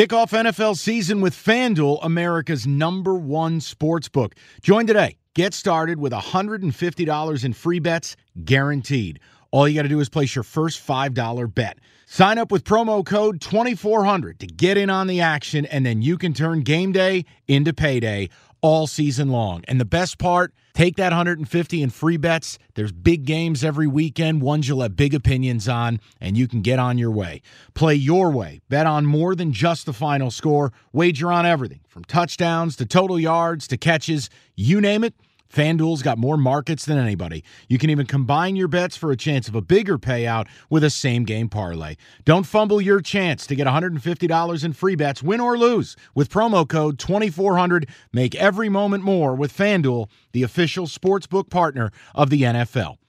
Kick off NFL season with FanDuel, America's number one sports book. Join today. Get started with $150 in free bets guaranteed. All you got to do is place your first $5 bet. Sign up with promo code 2400 to get in on the action, and then you can turn game day into payday all season long. And the best part, take that 150 in free bets. There's big games every weekend, ones you'll have big opinions on, and you can get on your way. Play your way. Bet on more than just the final score. Wager on everything from touchdowns to total yards to catches. You name it. FanDuel's got more markets than anybody. You can even combine your bets for a chance of a bigger payout with a same game parlay. Don't fumble your chance to get $150 in free bets, win or lose, with promo code 2400. Make every moment more with FanDuel, the official sportsbook partner of the NFL.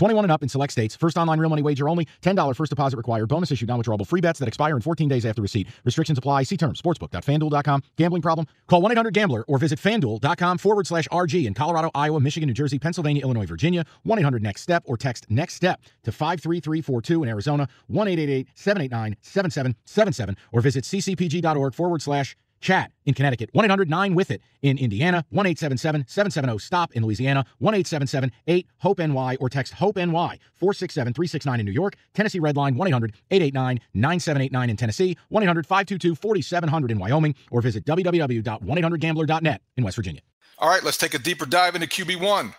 21 and up in select states. First online real money wager only. $10 first deposit required. Bonus issued non-withdrawable free bets that expire in 14 days after receipt. Restrictions apply. See terms. Sportsbook.fanduel.com. Gambling problem? Call 1-800-GAMBLER or visit fanduel.com forward slash RG in Colorado, Iowa, Michigan, New Jersey, Pennsylvania, Illinois, Virginia. 1-800-NEXT-STEP or text NEXT STEP to 53342 in Arizona. 1-888-789-7777 or visit ccpg.org forward slash Chat in Connecticut, 1 800 9 with it in Indiana, 1 877 770 STOP in Louisiana, 1 877 8 HOPE NY or text HOPE NY 467 369 in New York, Tennessee Red Line 1 800 889 9789 in Tennessee, 1 800 522 4700 in Wyoming, or visit www.1800gambler.net in West Virginia. All right, let's take a deeper dive into QB1.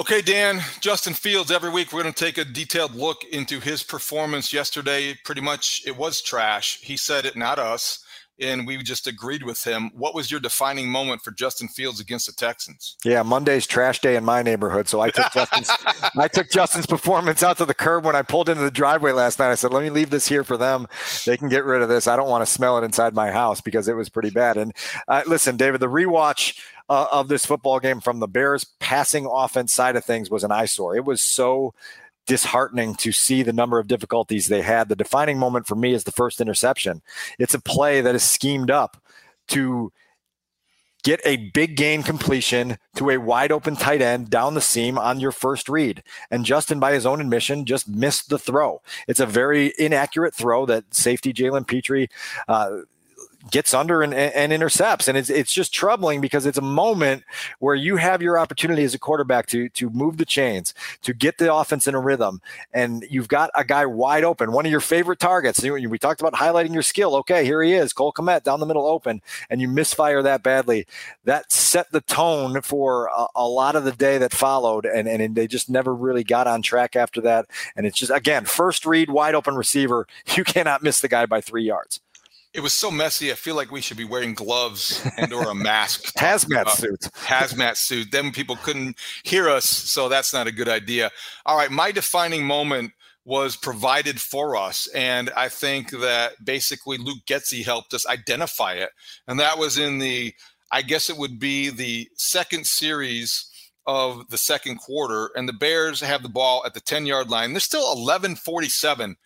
Okay, Dan, Justin Fields, every week we're going to take a detailed look into his performance yesterday. Pretty much it was trash. He said it, not us. And we just agreed with him. What was your defining moment for Justin Fields against the Texans? Yeah, Monday's trash day in my neighborhood. So I took Justin's I took Justin's performance out to the curb when I pulled into the driveway last night. I said, let me leave this here for them. They can get rid of this. I don't want to smell it inside my house because it was pretty bad. And uh, listen, David, the rewatch uh, of this football game from the Bears passing offense side of things was an eyesore. It was so disheartening to see the number of difficulties they had. The defining moment for me is the first interception. It's a play that is schemed up to get a big gain completion to a wide open tight end down the seam on your first read. And Justin, by his own admission, just missed the throw. It's a very inaccurate throw that safety Jalen Pitre uh, gets under and, and intercepts. And it's, it's just troubling because it's a moment where you have your opportunity as a quarterback to, to move the chains, to get the offense in a rhythm. And you've got a guy wide open, one of your favorite targets. We talked about highlighting your skill. Okay, here he is, Cole Kmet down the middle open, and you misfire that badly. That set the tone for a, a lot of the day that followed. And, and they just never really got on track after that. And it's just, again, first read, wide open receiver. You cannot miss the guy by three yards it was so messy. I feel like we should be wearing gloves and or a mask. hazmat suit. Hazmat suit. Then people couldn't hear us, so that's not a good idea. All right, my defining moment was provided for us, and I think that basically Luke Getsy helped us identify it, and that was in the. I guess it would be the second series of the second quarter, and the Bears have the ball at the 10 yard line. There's still 11:47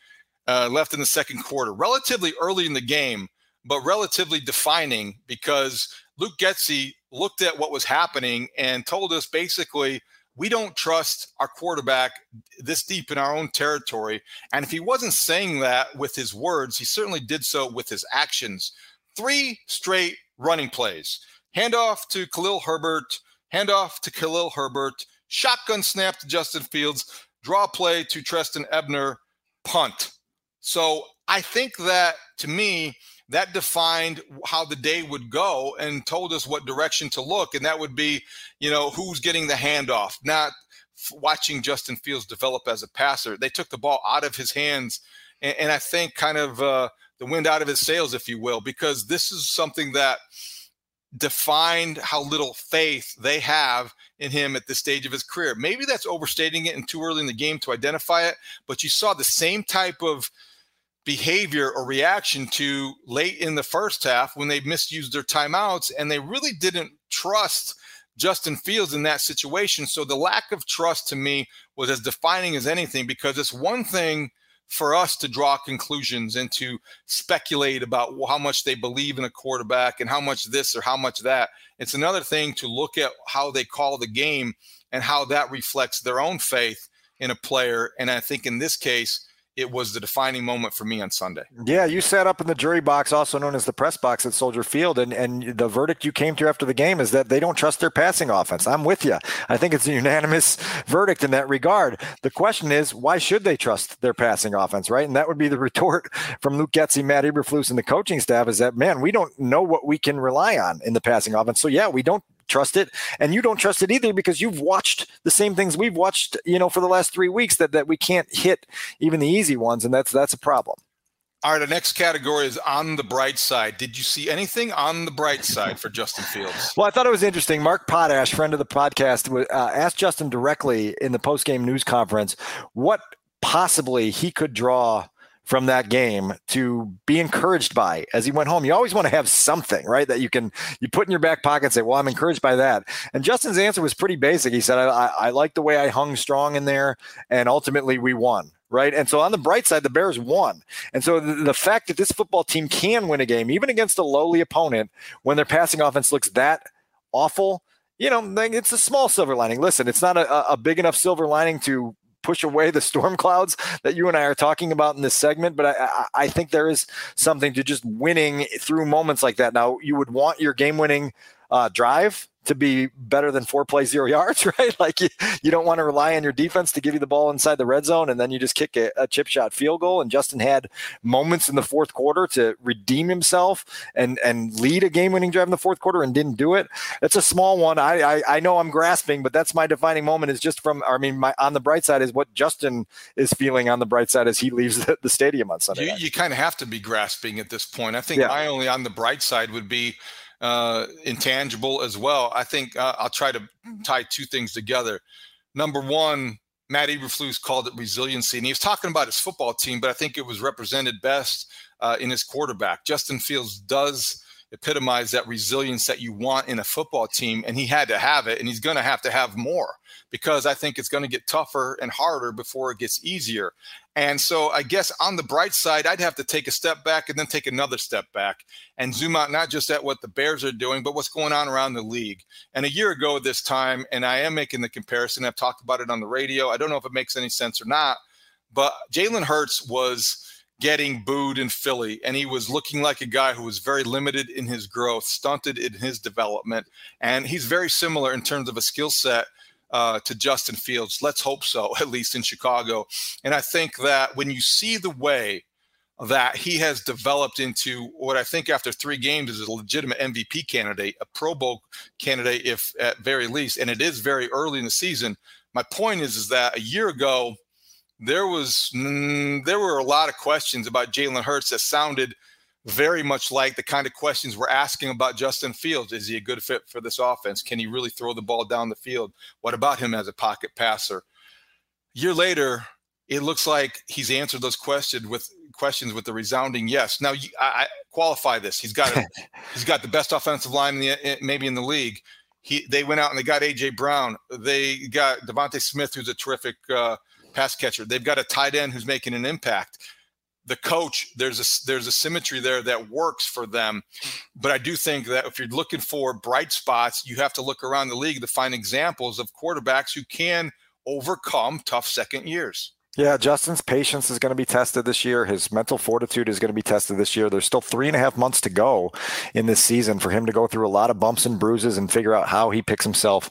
uh, left in the second quarter, relatively early in the game, but relatively defining because Luke Getsy looked at what was happening and told us basically we don't trust our quarterback this deep in our own territory. And if he wasn't saying that with his words, he certainly did so with his actions. Three straight running plays handoff to Khalil Herbert, handoff to Khalil Herbert, shotgun snap to Justin Fields, draw play to Trestan Ebner, punt. So I think that to me, that defined how the day would go and told us what direction to look. And that would be, you know, who's getting the handoff, not watching Justin Fields develop as a passer. They took the ball out of his hands. And, and I think kind of uh, the wind out of his sails, if you will, because this is something that defined how little faith they have in him at this stage of his career. Maybe that's overstating it and too early in the game to identify it, but you saw the same type of behavior or reaction to late in the first half when they misused their timeouts and they really didn't trust Justin Fields in that situation. So the lack of trust to me was as defining as anything because it's one thing for us to draw conclusions and to speculate about how much they believe in a quarterback and how much this or how much that. It's another thing to look at how they call the game and how that reflects their own faith in a player. And I think in this case, it was the defining moment for me on Sunday. Yeah, you sat up in the jury box, also known as the press box at Soldier Field, and, and the verdict you came to after the game is that they don't trust their passing offense. I'm with you. I think it's a unanimous verdict in that regard. The question is, why should they trust their passing offense, right? And that would be the retort from Luke Getsy, Matt Eberflus, and the coaching staff is that, man, we don't know what we can rely on in the passing offense. So, yeah, we don't trust it and you don't trust it either because you've watched the same things we've watched you know for the last three weeks that, that we can't hit even the easy ones and that's that's a problem all right, the next category is on the bright side. Did you see anything on the bright side for Justin Fields? Well, I thought it was interesting. Mark Potash, friend of the podcast, uh, asked Justin directly in the post-game news conference what possibly he could draw from that game to be encouraged by as he went home. You always want to have something, right, that you can you put in your back pocket and say, "Well, I'm encouraged by that." And Justin's answer was pretty basic. He said, "I, I, I like the way I hung strong in there, and ultimately we won." Right. And so on the bright side, the Bears won. And so the, the fact that this football team can win a game, even against a lowly opponent, when their passing offense looks that awful, you know, it's a small silver lining. Listen, it's not a, a big enough silver lining to push away the storm clouds that you and I are talking about in this segment. But I, I think there is something to just winning through moments like that. Now, you would want your game winning uh, drive to be better than four play zero yards, right? Like you, you don't want to rely on your defense to give you the ball inside the red zone and then you just kick a, a, chip shot field goal. And Justin had moments in the fourth quarter to redeem himself and and lead a game winning drive in the fourth quarter and didn't do it. It's a small one. I, I, I know I'm grasping, but that's my defining moment. Is just from I mean, my on the bright side is what Justin is feeling on the bright side as he leaves the, the stadium on Sunday. You, you kind of have to be grasping at this point. I think yeah. my only on the bright side would be uh, intangible as well. I think uh, I'll try to tie two things together. Number one, Matt Eberflus called it resiliency, and he was talking about his football team, but I think it was represented best uh, in his quarterback. Justin Fields does epitomize that resilience that you want in a football team, and he had to have it, and he's going to have to have more because I think it's going to get tougher and harder before it gets easier. And so I guess on the bright side, I'd have to take a step back and then take another step back and zoom out not just at what the Bears are doing, but what's going on around the league. And a year ago at this time, and I am making the comparison, I've talked about it on the radio. I don't know if it makes any sense or not, but Jalen Hurts was getting booed in Philly, and he was looking like a guy who was very limited in his growth, stunted in his development. And he's very similar in terms of a skill set uh, to Justin Fields. Let's hope so, at least in Chicago. And I think that when you see the way that he has developed into what I think after three games is a legitimate MVP candidate, a Pro Bowl candidate, if at very least, and it is very early in the season. My point is, is that a year ago there was mm, there were a lot of questions about Jalen Hurts that sounded very much like the kind of questions we're asking about Justin Fields. Is he a good fit for this offense? Can he really throw the ball down the field? What about him as a pocket passer? A year later, it looks like he's answered those questions with questions with a resounding yes. Now, I, I qualify this. He's got a, he's got the best offensive line in the, maybe in the league. He they went out and they got AJ Brown. They got DeVonta Smith, who's a terrific uh, pass catcher. They've got a tight end who's making an impact the coach there's a there's a symmetry there that works for them. But i do think that if you're looking for bright spots you have to look around the league to find examples of quarterbacks who can overcome tough second years yeah, Justin's patience is going to be tested this year. His mental fortitude is going to be tested this year. There's still three and a half months to go in this season for him to go through a lot of bumps and bruises and figure out how he picks himself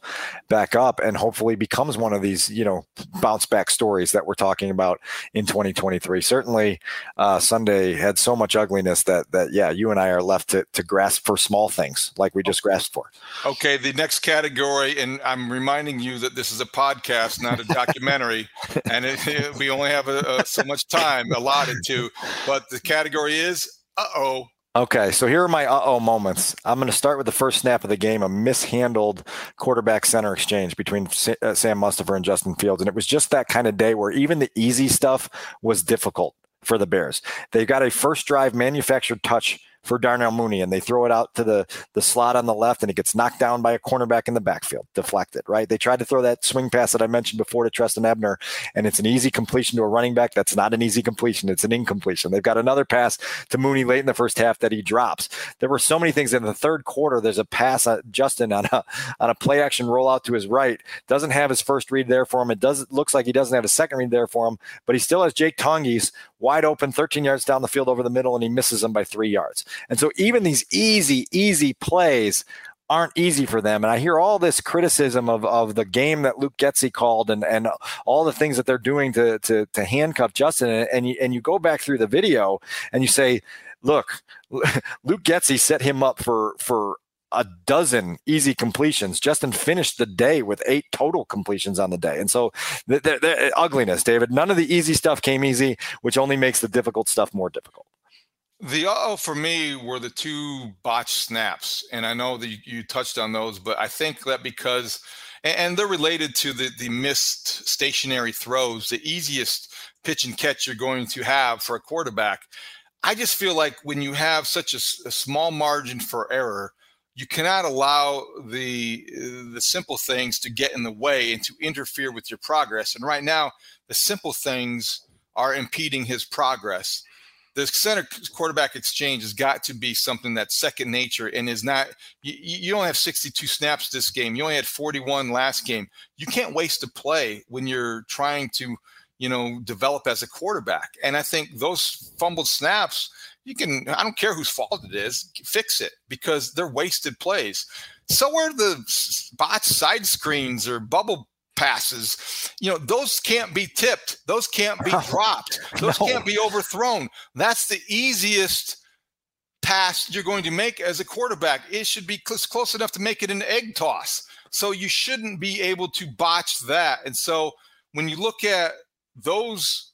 back up and hopefully becomes one of these, you know, bounce back stories that we're talking about in 2023. Certainly, uh, Sunday had so much ugliness that that yeah, you and I are left to to grasp for small things like we just grasped for. Okay, the next category, and I'm reminding you that this is a podcast, not a documentary, and it we only have a, a, so much time allotted to. But the category is uh oh. Okay, so here are my uh oh moments. I'm going to start with the first snap of the game, a mishandled quarterback center exchange between uh, Sam Mustipher and Justin Fields. And it was just that kind of day where even the easy stuff was difficult for the Bears. They got a first drive manufactured touch for Darnell Mooney, and they throw it out to the the slot on the left, and it gets knocked down by a cornerback in the backfield, deflected. Right? They tried to throw that swing pass that I mentioned before to Trestan Ebner, and it's an easy completion to a running back. That's not an easy completion; it's an incompletion. They've got another pass to Mooney late in the first half that he drops. There were so many things in the third quarter. There's a pass uh, Justin on a on a play action rollout to his right. Doesn't have his first read there for him. It does looks like he doesn't have a second read there for him, but he still has Jake Tonges wide open, 13 yards down the field over the middle, and he misses him by three yards. And so even these easy, easy plays aren't easy for them. And I hear all this criticism of, of the game that Luke Getsy called and, and all the things that they're doing to, to, to handcuff Justin. And, you, and you go back through the video and you say, look, Luke Getsy set him up for, for a dozen easy completions. Justin finished the day with eight total completions on the day. And so the, the, the, ugliness, David, none of the easy stuff came easy, which only makes the difficult stuff more difficult. The uh oh for me were the two botch snaps. And I know that you, you touched on those, but I think that because and they're related to the the missed stationary throws, the easiest pitch and catch you're going to have for a quarterback. I just feel like when you have such a, a small margin for error, you cannot allow the the simple things to get in the way and to interfere with your progress. And right now, the simple things are impeding his progress. The center quarterback exchange has got to be something that's second nature and is not. You, you don't have 62 snaps this game. You only had 41 last game. You can't waste a play when you're trying to, you know, develop as a quarterback. And I think those fumbled snaps you can i don't care whose fault it is fix it because they're wasted plays so are the botch side screens or bubble passes. You know those can't be tipped. Those can't be oh, dropped. Those no. can't be overthrown. That's the easiest pass you're going to make as a quarterback. It should be close, close enough to make it an egg toss. So you shouldn't be able to botch that. And so when you look at those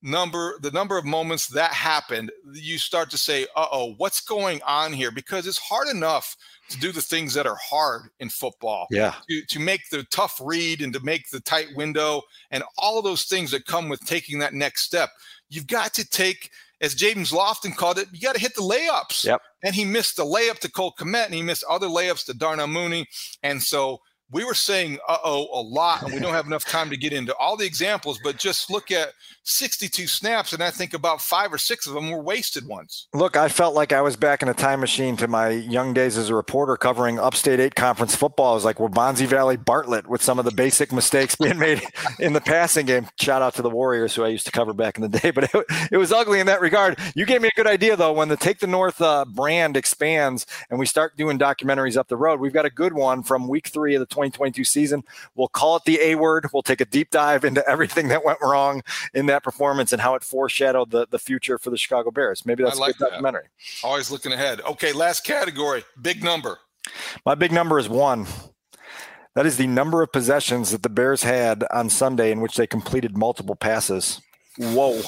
number the number of moments that happened you start to say uh-oh what's going on here? Because it's hard enough to do the things that are hard in football yeah to, to make the tough read and to make the tight window and all of those things that come with taking that next step you've got to take as James Lofton called it, you got to hit the layups. Yep. And he missed the layup to Cole Kmet and he missed other layups to Darnell Mooney. And so we were saying uh oh a lot, and we don't have enough time to get into all the examples, but just look at 62 snaps, and I think about five or six of them were wasted ones. Look, I felt like I was back in a time machine to my young days as a reporter covering upstate eight conference football. I was like Waubonsie Valley Bartlett with some of the basic mistakes being made in the passing game. Shout out to the Warriors, who I used to cover back in the day, but it, it was ugly in that regard. You gave me a good idea, though, when the Take the North uh, brand expands and we start doing documentaries up the road. We've got a good one from week three of the 2022 season. We'll call it the A word. We'll take a deep dive into everything that went wrong in that performance and how it foreshadowed the, the future for the Chicago Bears. Maybe that's like a good that. documentary. Always looking ahead. Okay, last category, big number. My big number is one. That is the number of possessions that the Bears had on Sunday in which they completed multiple passes. Whoa.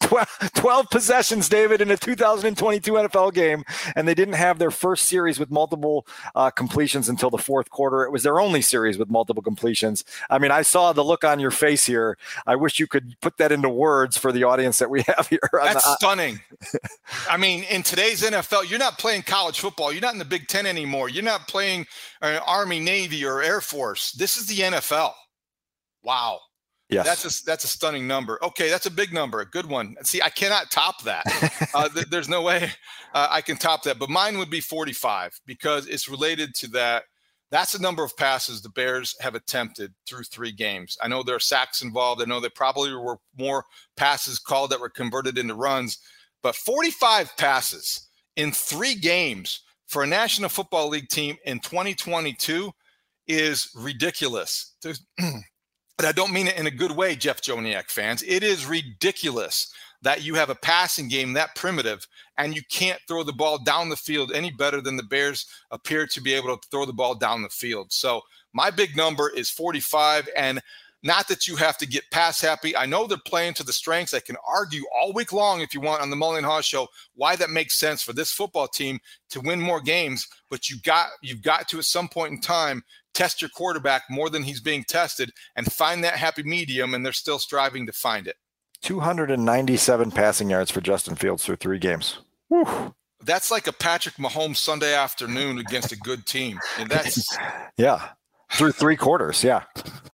12 possessions, David, in a 2022 NFL game. And they didn't have their first series with multiple uh, completions until the fourth quarter. It was their only series with multiple completions. I mean, I saw the look on your face here. I wish you could put that into words for the audience that we have here. That's the, stunning. I mean, in today's NFL, you're not playing college football. You're not in the Big Ten anymore. You're not playing uh, Army, Navy, or Air Force. This is the NFL. Wow. Yes. That's a that's a stunning number. Okay, that's a big number, a good one. See, I cannot top that. uh, th- there's no way uh, I can top that. But mine would be 45 because it's related to that. That's the number of passes the Bears have attempted through three games. I know there are sacks involved. I know there probably were more passes called that were converted into runs, but 45 passes in three games for a National Football League team in 2022 is ridiculous. but I don't mean it in a good way, Jeff Joniak fans. It is ridiculous that you have a passing game that primitive and you can't throw the ball down the field any better than the Bears appear to be able to throw the ball down the field. So my big number is 45 and not that you have to get pass happy. I know they're playing to the strengths. I can argue all week long if you want on the Mully and Haugh show why that makes sense for this football team to win more games. But you got you've got to at some point in time test your quarterback more than he's being tested and find that happy medium, and they're still striving to find it. 297 passing yards for Justin Fields through three games. Whew. that's like a Patrick Mahomes Sunday afternoon against a good team. And that's yeah. Through three quarters, yeah.